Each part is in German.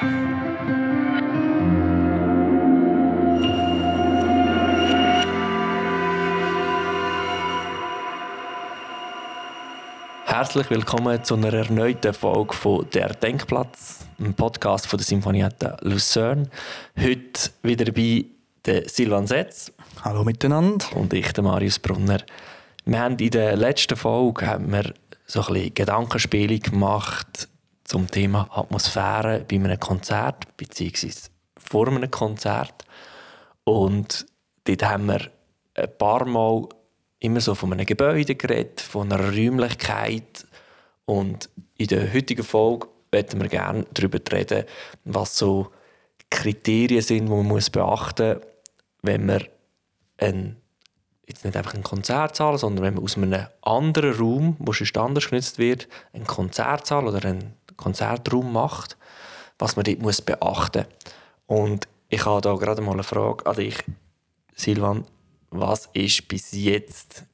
Herzlich willkommen zu einer erneuten Folge von «Der Denkplatz», einem Podcast von der Sinfonietta Lucerne. Heute wieder dabei der Silvan Setz. Hallo miteinander. Und ich, der Marius Brunner. Wir haben in der letzten Folge haben wir so ein bisschen Gedankenspiele gemacht zum Thema Atmosphäre bei einem Konzert, beziehungsweise vor einem Konzert. Und dort haben wir ein paar Mal immer so von einem Gebäude geredet, von einer Räumlichkeit. Und in der heutigen Folge werden wir gerne darüber reden, was so Kriterien sind, die man muss beachten muss, wenn man ein, jetzt nicht einfach ein Konzertsaal, sondern wenn man aus einem anderen Raum, wo schon anders genutzt wird, einen Konzertsaal oder einen Konzertraum macht, was man dort muss beachten muss. Und ich habe da gerade mal eine Frage an dich, Silvan was ist bis jetzt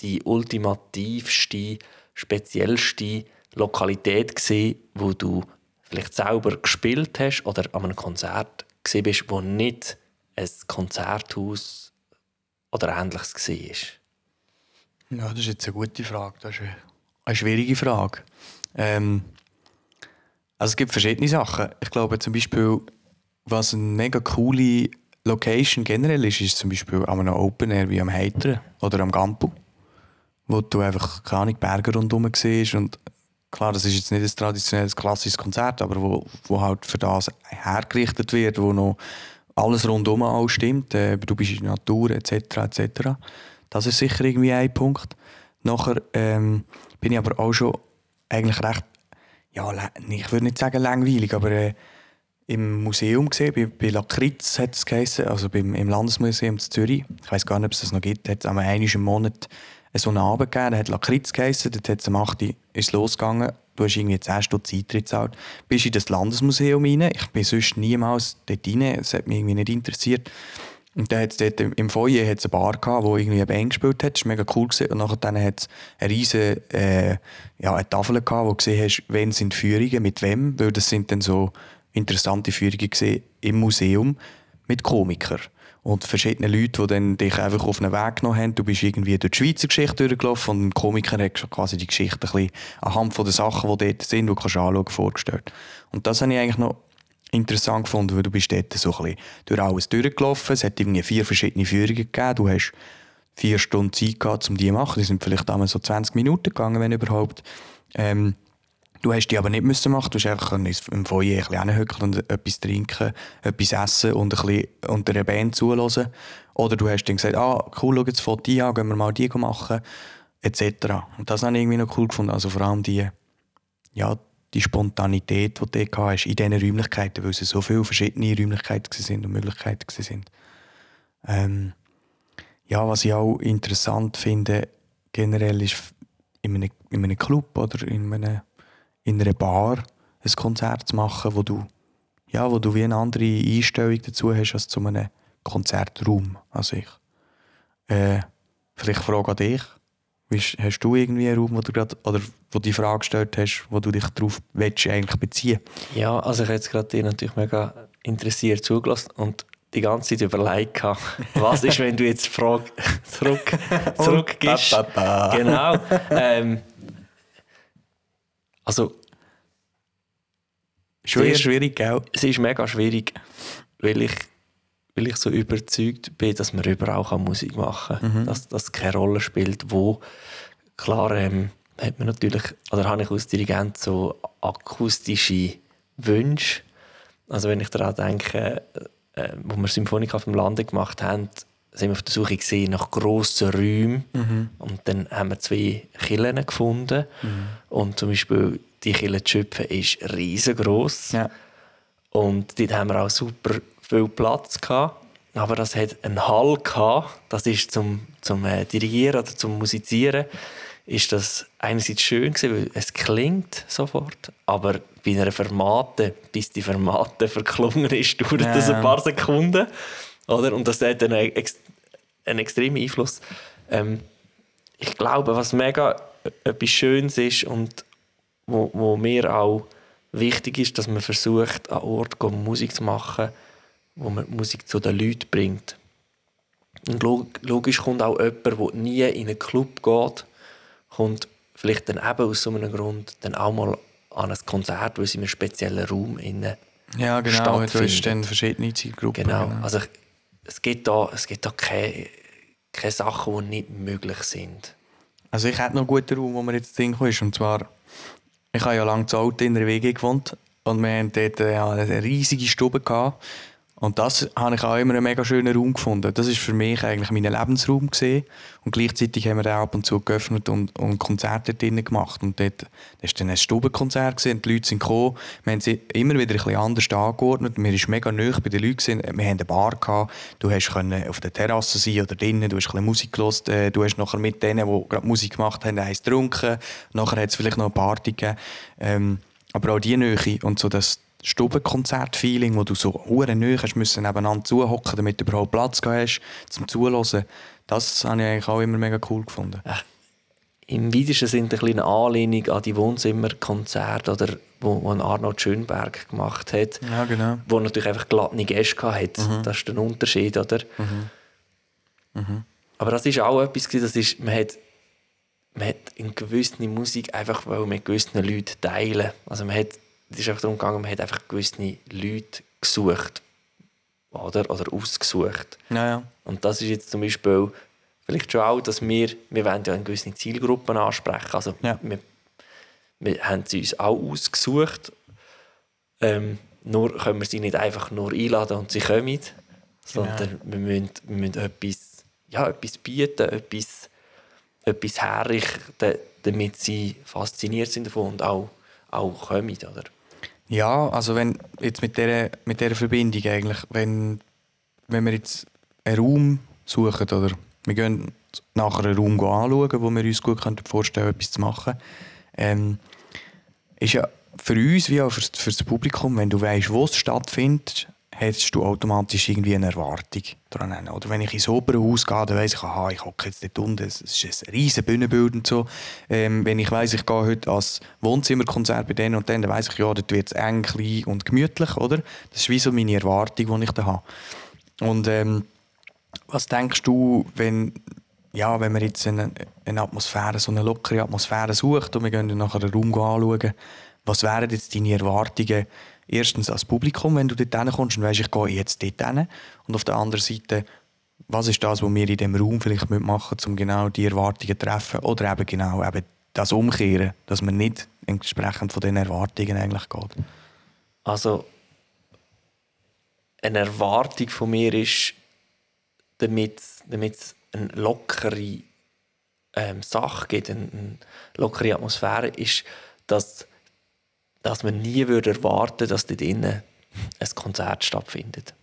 die ultimativste, speziellste Lokalität gesehen, wo du vielleicht selber gespielt hast oder an einem Konzert gesehen bist, wo nicht ein Konzerthaus oder ähnliches war? Ja, das ist jetzt eine gute Frage. Das ist eine, schwierige Frage. Ähm, also es gibt verschiedene Sachen. Ich glaube zum Beispiel, was eine mega coole Location generell ist, ist zum Beispiel an einem Open Air wie am Heiteren oder am Gampu, wo du einfach keine Ahnung, Berge rundherum siehst und klar, das ist jetzt nicht ein traditionelles klassisches Konzert, aber wo, wo halt für das hergerichtet wird, wo noch alles rundherum auch stimmt, äh, du bist in der Natur etc. etc. Das ist sicher irgendwie ein Punkt. Nachher ähm, bin ich aber auch schon eigentlich recht, ja, ich würde nicht sagen langweilig, aber äh, im Museum gesehen, bei, bei Lakritz hat es geheißen, also beim, im Landesmuseum in Zürich. Ich weiß gar nicht, ob es das noch gibt. Hat es einmal im Monat so einen Abend gegeben, der hat Lakritz geheißen. Dort hat es am 8. ist losgegangen. Du hast irgendwie 10 Stunden Eintritt gezahlt. Bist in das Landesmuseum rein. Ich bin sonst niemals dort rein. Es hat mich irgendwie nicht interessiert. Und dann hat's dort im Foyer hat's eine Bar gehabt, wo irgendwie eine Band gespielt hat. Das war mega cool. Gewesen. Und nachher hat es eine riesige äh, ja, Tafel gehabt, wo du gesehen hast, wen sind Führungen, mit wem. Weil das sind dann so interessante Führungen gesehen im Museum mit Komikern und verschiedene Leute, die dann dich einfach auf einen Weg genommen haben. Du bist irgendwie durch die Schweizer Geschichte durchgelaufen und ein Komiker hat quasi die Geschichte ein bisschen anhand von den Sachen, die dort sind, die du kannst anschauen, vorgestellt. Und das habe ich eigentlich noch interessant gefunden, weil du bist dort so ein bisschen durch alles durchgelaufen. Es hat irgendwie vier verschiedene Führungen gegeben. Du hast vier Stunden Zeit gehabt, um die zu machen. Die sind vielleicht einmal so 20 Minuten gegangen, wenn überhaupt. Ähm, Du hast die aber nicht müssen machen. Du hast einfach im Foyer ein bisschen und etwas trinken, etwas essen und ein bisschen unter einer Band zuhören. Oder du hast dann gesagt, ah, cool, schau jetzt Foto an, gehen wir mal die machen, etc. Und das habe ich irgendwie noch cool gefunden. Also vor allem die, ja, die Spontanität, die du hast in diesen Räumlichkeiten, weil es so viele verschiedene Räumlichkeiten sind und Möglichkeiten sind. Ähm, ja, was ich auch interessant finde, generell ist in einem, in einem Club oder in einem in einer Bar ein Konzert zu machen, wo du, ja, wo du wie eine andere Einstellung dazu hast als zu einem Konzertraum an sich. Äh, vielleicht Frage an dich. Hast du irgendwie einen Raum, wo du grad, oder wo die Frage gestellt hast, wo du dich darauf eigentlich beziehen Ja, also ich habe jetzt gerade dir natürlich mega interessiert zugelassen und die ganze Zeit überlegt, was ist, wenn du jetzt die Frage zurück, zurückgibst. genau. Ähm, also, Schwierig, sehr, schwierig, gell? Es ist mega schwierig, weil ich, weil ich so überzeugt bin, dass man überall kann Musik machen kann. Mhm. Dass das keine Rolle spielt, wo. Klar ähm, hat man natürlich, oder habe ich als Dirigent so akustische Wünsche. Also wenn ich daran denke, äh, wo wir Symphonik auf dem Lande gemacht haben, sind wir auf der Suche gesehen nach grossen Räumen mhm. und dann haben wir zwei Killen gefunden mhm. und zum Beispiel die Kille Schöpfen ist riesengroß ja. und dort haben wir auch super viel Platz gehabt. aber das hat einen Hall gehabt. das ist zum, zum äh, Dirigieren oder zum Musizieren ist das einerseits schön gewesen, weil es klingt sofort, aber bei einer Fermate, bis die Fermate verklungen ist, dauert ja. das ein paar Sekunden. Oder? Und das hat einen, einen extremen Einfluss. Ähm, ich glaube, was mega etwas Schönes ist und wo, wo wir auch wichtig ist, dass man versucht, an Ort Musik zu machen, wo man Musik zu den Leuten bringt. Und logisch kommt auch jemand, der nie in einen Club geht, kommt vielleicht dann eben aus so einem Grund dann auch mal an ein Konzert, weil es in einem speziellen Raum innen Ja, genau, du hast dann verschiedene Zielgruppen. Genau, genau. also es gibt da, es gibt da keine, keine Sachen, die nicht möglich sind. Also ich hätte noch einen guten Raum, wo mir jetzt hingekommen ist, und zwar, ich habe ja lange zu Auto in der WG gewohnt und wir hatten dort ja, eine riesige Stube gehabt und das habe ich auch immer einen mega schönen Raum gefunden. Das ist für mich eigentlich mein Lebensraum gesehen. Und gleichzeitig haben wir den ab und zu geöffnet und, und Konzerte drinnen gemacht. Und dort war dann ein Stubenkonzert gewesen, die Leute sind gekommen. Wir haben sie immer wieder ein bisschen anders angeordnet. Wir waren mega nah bei den Leuten. Gewesen. Wir hatten eine Bar. Gehabt. Du hast auf der Terrasse sein oder drinnen. Du hast ein bisschen Musik gehört. Äh, du hast nachher mit denen, die gerade Musik gemacht haben, eins getrunken. Nachher hat es vielleicht noch eine Party gegeben. Ähm, aber auch die Nähe und so das Stubenkonzert-Feeling, wo du so hure neu hast müssen nebeneinander zuhocken, damit du überhaupt Platz hast zum Zuhören. Das habe ich eigentlich auch immer mega cool gefunden. Ach, Im weitesten Sinne eine kleine Anlehnung an die Wohnzimmerkonzerte oder wo, wo Arnold Schönberg gemacht hat. Ja, genau. Wo natürlich einfach glatte Gäste hatte. Mhm. Das ist der Unterschied, oder? Mhm. Mhm. Aber das ist auch etwas, das ist, man hat man hat in gewisser Musik einfach mit gewissen Leuten teilen. Also man hat es ist einfach darum gegangen, man hat einfach gewisse Leute gesucht oder, oder ausgesucht. Ja, ja. Und das ist jetzt zum Beispiel vielleicht schon auch, dass wir, wir wollen ja eine gewisse Zielgruppen ansprechen. Also ja. wir, wir haben sie uns auch ausgesucht. Ähm, nur können wir sie nicht einfach nur einladen und sie kommen, sondern genau. wir, müssen, wir müssen etwas, ja, etwas bieten, etwas, etwas herrichten, damit sie fasziniert sind davon und auch, auch kommen. Oder? Ja, also wenn jetzt mit dieser, mit dieser Verbindung eigentlich, wenn, wenn wir jetzt einen Raum suchen oder? Wir gehen nachher einen Raum anschauen, wo wir uns gut vorstellen können, etwas zu machen, ähm, ist ja für uns wie auch für, für das Publikum, wenn du weißt, wo es stattfindet, hast du automatisch irgendwie eine Erwartung dran. Oder wenn ich ins Opernhaus gehe, dann weiss ich, aha, ich hocke jetzt dort unten, es ist ein riesen Bühnenbild und so. Ähm, wenn ich weiss, ich gehe heute als Wohnzimmerkonzert bei denen und denen, dann weiss ich, ja, dort wird es eng, klein und gemütlich, oder? Das ist wie so meine Erwartung, die ich da habe. Und ähm, was denkst du, wenn, ja, wenn man jetzt eine, eine Atmosphäre, so eine lockere Atmosphäre sucht und wir gehen nachher den Raum anschauen, was wären jetzt deine Erwartungen erstens als Publikum, wenn du dort kommst und weißt, ich gehe jetzt dort hin. Und auf der anderen Seite, was ist das, was wir in diesem Raum vielleicht machen müssen, um genau die Erwartungen zu treffen oder eben genau eben das umkehren, dass man nicht entsprechend von den Erwartungen eigentlich geht. Also eine Erwartung von mir ist, damit, damit es eine lockere ähm, Sache gibt, eine, eine lockere Atmosphäre, ist, dass dass man nie würde erwarten dass dort drinnen ein Konzert stattfindet.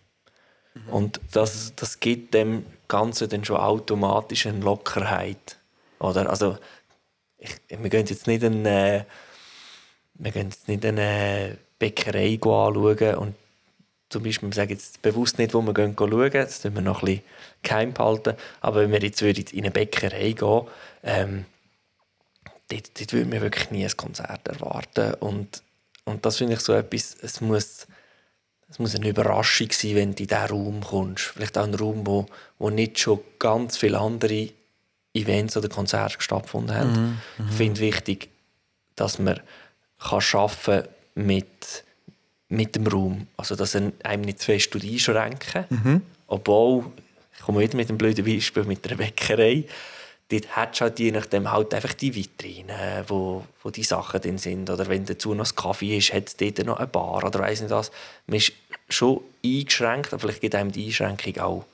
Mhm. Und das, das gibt dem Ganzen dann schon automatisch eine Lockerheit. Oder? Also, ich, wir gehen jetzt nicht eine, eine Bäckerei anschauen und zum Beispiel, wir sagen jetzt bewusst nicht, wo wir gehen schauen, das tun wir noch ein bisschen geheim behalten, aber wenn wir jetzt in eine Bäckerei gehen, ähm, dort, dort würden wir wirklich nie ein Konzert erwarten und und das finde ich so etwas, es muss, es muss eine Überraschung sein, wenn du in diesen Raum kommst. Vielleicht auch ein Raum, wo, wo nicht schon ganz viele andere Events oder Konzerte stattgefunden haben. Mhm, mhm. Ich finde wichtig, dass man kann arbeiten mit, mit dem Raum. Also, dass er einem nicht zu fest einschränken mhm. Obwohl, ich komme wieder mit dem blöden Beispiel mit der Bäckerei, dort hättest du halt je nachdem halt einfach die Vitrine, wo, wo die Sachen drin sind. Oder wenn dazu noch ein Kaffee ist, hat es dort noch eine Bar oder weiss nicht was. Man ist schon eingeschränkt, aber vielleicht gibt einem die Einschränkung auch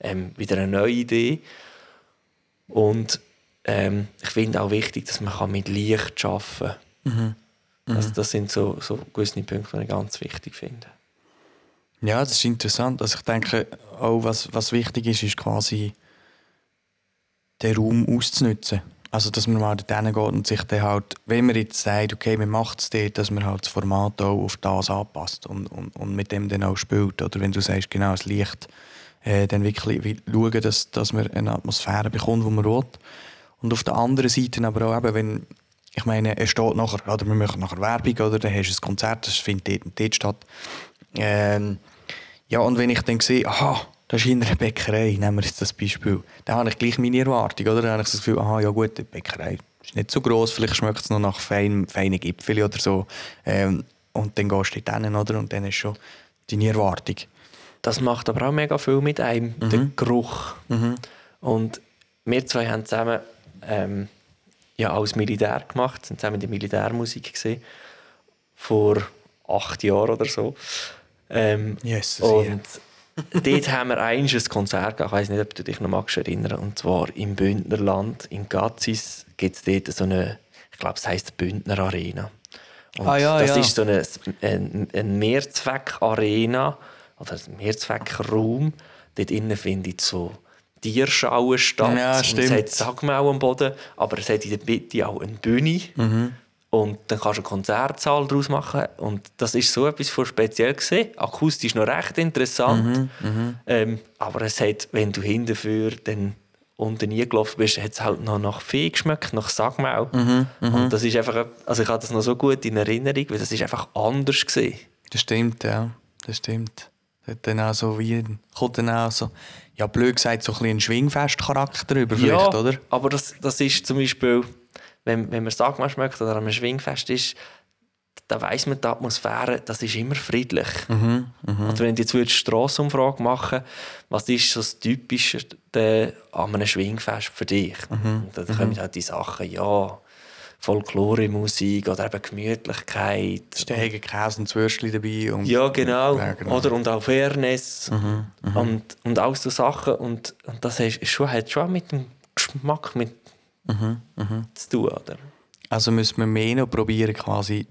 ähm, wieder eine neue Idee. Und ähm, ich finde auch wichtig, dass man mit Licht arbeiten kann. Mhm. Mhm. Also das sind so, so gewisse Punkte, die ich ganz wichtig finde. Ja, das ist interessant. Also ich denke, auch was, was wichtig ist, ist quasi den Raum auszunutzen. Also, dass man mal dorthin geht und sich dann halt, wenn man jetzt sagt, okay, man macht es dort, dass man halt das Format auch auf das anpasst und, und, und mit dem dann auch spielt. Oder wenn du sagst, genau, das Licht, äh, dann wirklich schauen, dass, dass man eine Atmosphäre bekommt, die man will. Und auf der anderen Seite aber auch eben, wenn, ich meine, er steht nachher, oder wir machen nachher Werbung, oder dann hast du ein Konzert, das findet dort und dort statt. Ähm, ja, und wenn ich dann sehe, aha, das ist in einer Bäckerei, nehmen wir jetzt das Beispiel, dann habe ich gleich meine Erwartung, oder? Dann habe ich das Gefühl, aha, ja gut, die Bäckerei ist nicht so groß, vielleicht schmeckt es noch nach fein, feinen Gipfeln oder so. Ähm, und dann gehst du dort hin, oder? Und dann ist schon deine Erwartung. Das macht aber auch mega viel mit einem, Mhm. der Geruch. Und wir zwei haben zusammen ähm, ja, als Militär gemacht, sind zusammen der Militärmusik gesehen vor acht Jahren oder so. Ähm, Jesus, und dort haben wir eigentlich ein Konzert gehabt. Ich weiß nicht, ob du dich noch magst erinnern. Und zwar im Bündnerland, in Gazis, gibt es dort so eine, ich glaube, es heisst Bündner Arena. Und Ah, ja, das ja. ist so eine, ein, ein Mehrzweck-Arena oder ein Mehrzweck-Raum. Dort innen findet so Tierschauen statt. Ja, Und stimmt. es hat Sagmau am Boden, aber es hat in der Mitte auch eine Bühne. Mhm. Und dann kannst du einen Konzertsaal daraus machen. Und das ist so etwas von speziell gesehen. Akustisch noch recht interessant. Mhm, Ähm, aber es hat, wenn du hinterher dann unten gelaufen bist, hat es halt noch nach Fee geschmeckt, nach Sagmau. Mhm, Und das ist einfach, also ich habe das noch so gut in Erinnerung, weil das ist einfach anders gesehen. Das stimmt, ja. Das stimmt. Das hat dann auch so wie, kommt dann auch so, ja blöd gesagt, so ein bisschen Schwingfest-Charakter über vielleicht, oder? aber das, das ist zum Beispiel, wenn, wenn man Sagmau schmeckt oder an einem Schwingfest ist, da weiss man, die Atmosphäre, das ist immer friedlich. Mhm, Oder wenn du jetzt eine Strassenumfrage machen was ist so das Typische an einem Schwingfest für dich? Mhm, dann kommen halt die Sachen, ja, Folklore-Musik oder eben Gemütlichkeit. Stege, Käse und Zwürstchen dabei. Und Ja, genau. Ja, genau. Oder, und auch Fairness und, und all so Sachen. Und, und das ist, ist schon, hat schon mit dem Geschmack mit zu tun. Oder? Also müssen wir mehr noch probieren, quasi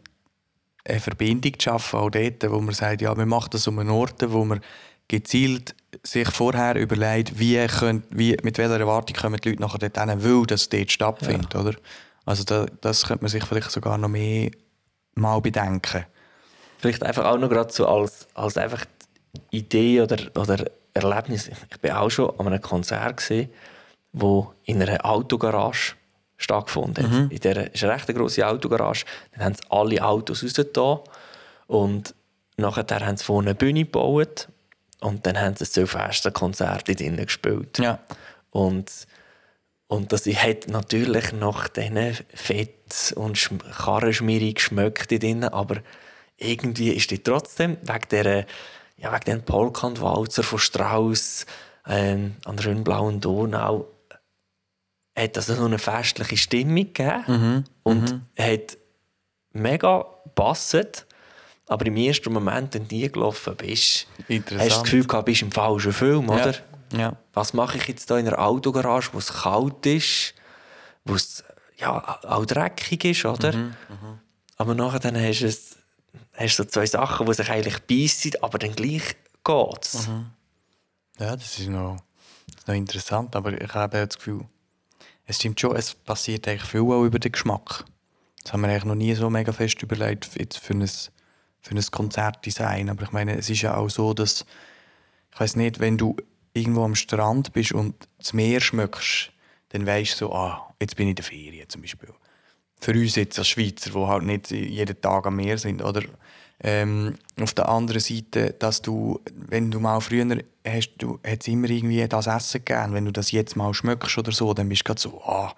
eine Verbindung zu schaffen, auch dort, wo man sagt, ja, wir machen das um einen Ort, wo man gezielt sich vorher überlegt, wie, könnt, wie mit welcher Erwartung kommen die Leute nachher dort hin, weil das dort stattfindet, oder? Also da, das könnte man sich vielleicht sogar noch mehr mal bedenken. Vielleicht einfach auch noch gerade so als, als einfach Idee oder, oder Erlebnis. Ich bin auch schon an einem Konzert gesehen, wo in einer Autogarage stattgefunden hat. In der ist eine recht grosse Autogarage. Dann haben sie alle Autos rausgetan und nachher haben sie vorne eine Bühne gebaut und dann haben sie ein Silvesterkonzert drinnen gespielt. Ja. Und, und das hat natürlich nach diesen Fett und Schm- Karrenschmierung geschmeckt drin, aber irgendwie ist die trotzdem wegen der ja, wegen den Polkantwalzer von Strauss ähm, an der schönen blauen Donau hat das so eine festliche Stimmung gegeben und hat mega gepasst. Aber im ersten Moment, wenn du nie gelaufen bist, hast du das Gefühl gehabt, du bist im falschen Film, oder? Ja. was mache ich jetzt da in einer Autogarage, wo es kalt ist, wo es ja, auch dreckig ist, oder? Aber nachher dann hast du, es, hast du so zwei Sachen, die sich eigentlich beißen, aber dann gleich geht Ja, das ist noch, das ist noch interessant, aber ich habe das Gefühl, es stimmt schon, es passiert eigentlich viel auch über den Geschmack. Das haben wir eigentlich noch nie so mega fest überlegt jetzt für ein, für ein Konzertdesign. Aber ich meine, es ist ja auch so, dass, ich weiß nicht, wenn du irgendwo am Strand bist und das Meer schmeckst, dann weißt du so, ah, jetzt bin ich in der Ferien zum Beispiel. Für uns jetzt als Schweizer, die halt nicht jeden Tag am Meer sind, oder? Ähm, auf der anderen Seite, dass du, wenn du mal früher hast, du hat's immer irgendwie das Essen gegeben, wenn du das jetzt mal schmeckst oder so, dann bist du gerade so, ah,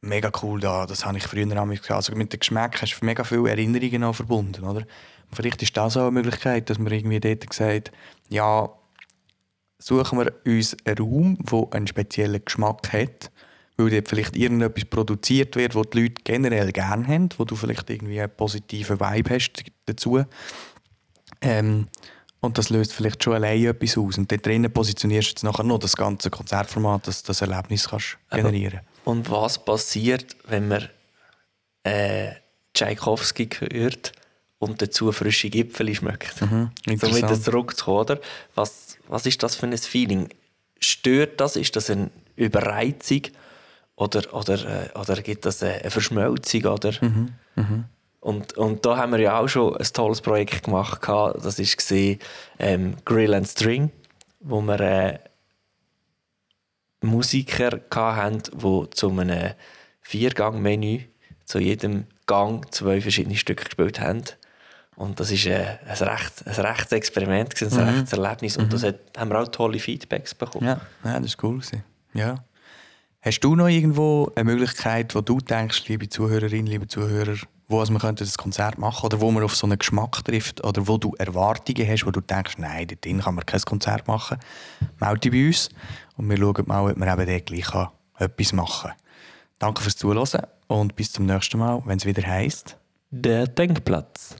mega cool da, das habe ich früher auch gehabt. Also mit dem Geschmack hast du mega viele Erinnerungen auch verbunden, oder? Und vielleicht ist das auch eine Möglichkeit, dass man irgendwie dort gesagt, ja, suchen wir uns einen Raum, der einen speziellen Geschmack hat, weil dort vielleicht irgendetwas produziert wird, was die Leute generell gerne haben, wo du vielleicht irgendwie einen positiven Vibe hast dazu. Ähm, und das löst vielleicht schon allein etwas aus. Und dort drinnen positionierst du jetzt nachher noch das ganze Konzertformat, dass du das Erlebnis kannst generieren Und was passiert, wenn man äh, Tchaikovsky hört und dazu frische Gipfel schmeckt? So wieder zurückzukommen, oder? Was, was ist das für ein Feeling? Stört das? Ist das eine Überreizung? Oder, oder, äh, oder gibt das eine Verschmelzung? Oder? Und, und da haben wir ja auch schon ein tolles Projekt gemacht. gehabt. Das war ähm, Grill and String, wo wir äh, Musiker hatten, die zu einem Viergang-Menü zu jedem Gang zwei verschiedene Stücke gespielt haben. Und das war äh, ein, recht, ein rechtes Experiment, ein mhm. rechtes Erlebnis. Und mhm. das hat, haben wir auch tolle Feedbacks bekommen. Ja, ja das war cool. Gewesen. Ja. Hast du noch irgendwo eine Möglichkeit, wo du denkst, liebe Zuhörerinnen, liebe Zuhörer, wo also man könnte das Konzert machen oder wo man auf so einen Geschmack trifft oder wo du Erwartungen hast, wo du denkst, nein, dort kann man kein Konzert machen, melde dich bei uns und wir schauen mal, ob wir eben dort gleich etwas machen Danke fürs Zuhören und bis zum nächsten Mal, wenn es wieder heisst Der Denkplatz.